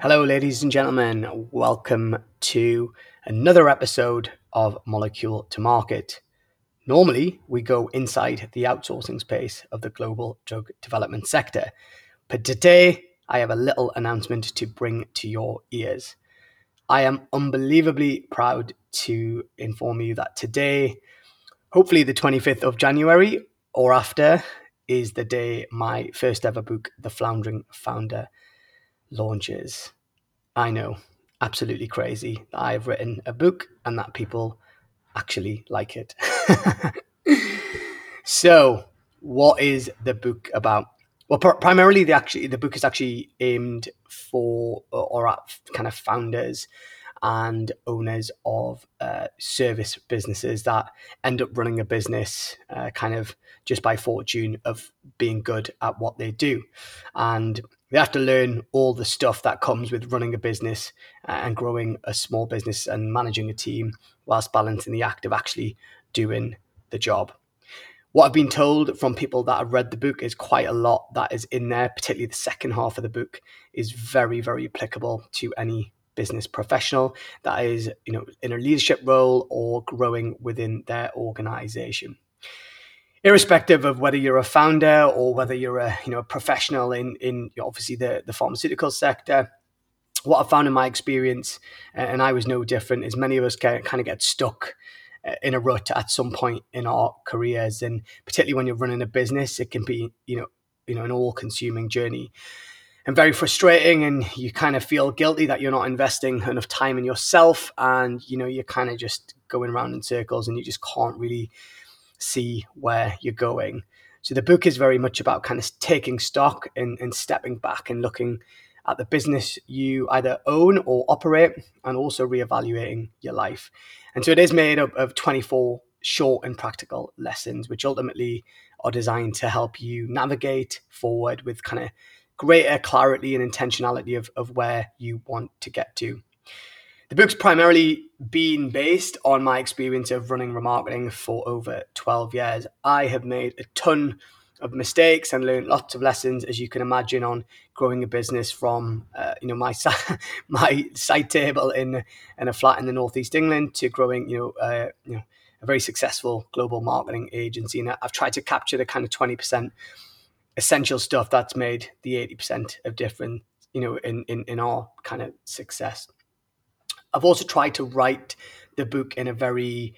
Hello, ladies and gentlemen. Welcome to another episode of Molecule to Market. Normally, we go inside the outsourcing space of the global drug development sector, but today I have a little announcement to bring to your ears. I am unbelievably proud to inform you that today, hopefully the 25th of January or after, is the day my first ever book, The Floundering Founder, launches. I know, absolutely crazy I've written a book and that people actually like it. so, what is the book about? Well, pr- primarily, the actually the book is actually aimed for or at kind of founders and owners of uh, service businesses that end up running a business uh, kind of just by fortune of being good at what they do. And they have to learn all the stuff that comes with running a business uh, and growing a small business and managing a team whilst balancing the act of actually doing the job. What I've been told from people that have read the book is quite a lot that is in there, particularly the second half of the book is very, very applicable to any business professional that is, you know, in a leadership role or growing within their organization irrespective of whether you're a founder or whether you're a you know professional in in obviously the the pharmaceutical sector what i found in my experience and i was no different is many of us kind of get stuck uh, in a rut at some point in our careers. And particularly when you're running a business it can be you know you know an all consuming journey. And very frustrating and you kind of feel guilty that you're not investing enough time in yourself and you know you're kind of just going around in circles and you just can't really see where you're going. So the book is very much about kind of taking stock and, and stepping back and looking at the business you either own or operate and also reevaluating your life. And so it is made up of 24 short and practical lessons, which ultimately are designed to help you navigate forward with kind of greater clarity and intentionality of, of where you want to get to. The book's primarily been based on my experience of running remarketing for over 12 years. I have made a ton of mistakes and learned lots of lessons, as you can imagine, on growing a business from uh, you know my my side table in in a flat in the northeast England to growing you know uh, you know a very successful global marketing agency. And I've tried to capture the kind of 20% essential stuff that's made the 80% of difference you know in in, in our kind of success. I've also tried to write the book in a very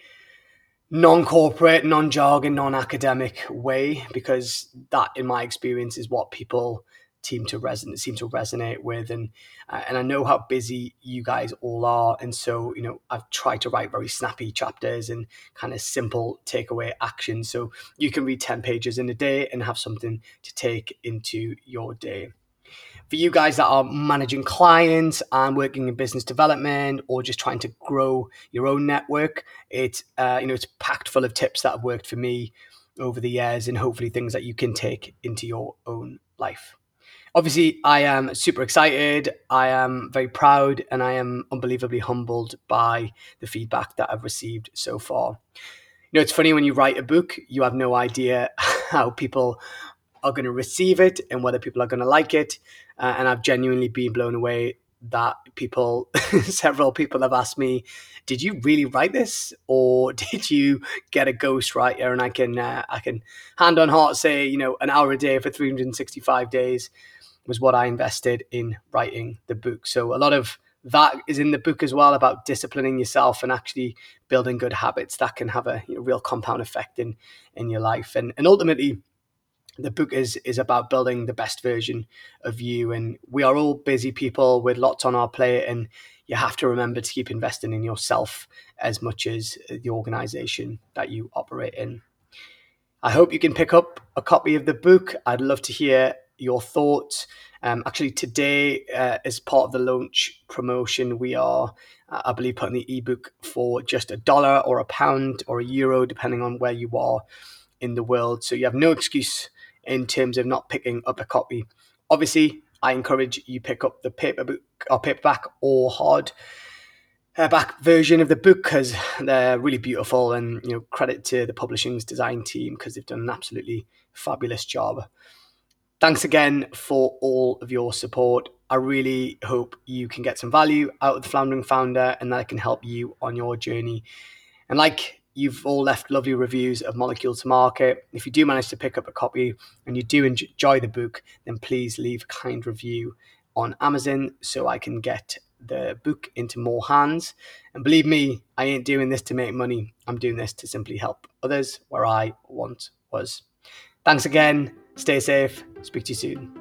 non-corporate, non-jargon, non-academic way because that, in my experience, is what people seem to resonate seem to resonate with. And uh, and I know how busy you guys all are. And so you know I've tried to write very snappy chapters and kind of simple takeaway actions. So you can read 10 pages in a day and have something to take into your day for you guys that are managing clients and working in business development or just trying to grow your own network, it's uh, you know it's packed full of tips that have worked for me over the years and hopefully things that you can take into your own life. Obviously, I am super excited. I am very proud and I am unbelievably humbled by the feedback that I've received so far. You know, it's funny when you write a book, you have no idea how people are going to receive it and whether people are going to like it. Uh, and I've genuinely been blown away that people, several people have asked me, "Did you really write this, or did you get a ghostwriter?" And I can, uh, I can hand on heart say, you know, an hour a day for 365 days was what I invested in writing the book. So a lot of that is in the book as well about disciplining yourself and actually building good habits that can have a you know, real compound effect in in your life and and ultimately the book is is about building the best version of you. And we are all busy people with lots on our plate and you have to remember to keep investing in yourself as much as the organization that you operate in. I hope you can pick up a copy of the book. I'd love to hear your thoughts. Um, actually today uh, as part of the launch promotion we are uh, i believe putting the ebook for just a dollar or a pound or a euro depending on where you are in the world. So you have no excuse in terms of not picking up a copy. Obviously, I encourage you pick up the paper book or paperback or hard uh, back version of the book because they're really beautiful and you know credit to the publishing's design team because they've done an absolutely fabulous job. thanks again for all of your support. I really hope you can get some value out of the Floundering Founder and that can help you on your journey. And like you've all left lovely reviews of Molecule to Market, if you do manage to pick up a copy and you do enjoy the book, then please leave a kind review on Amazon so I can get the book into more hands. And believe me, I ain't doing this to make money. I'm doing this to simply help others where I once was. Thanks again. Stay safe. Speak to you soon.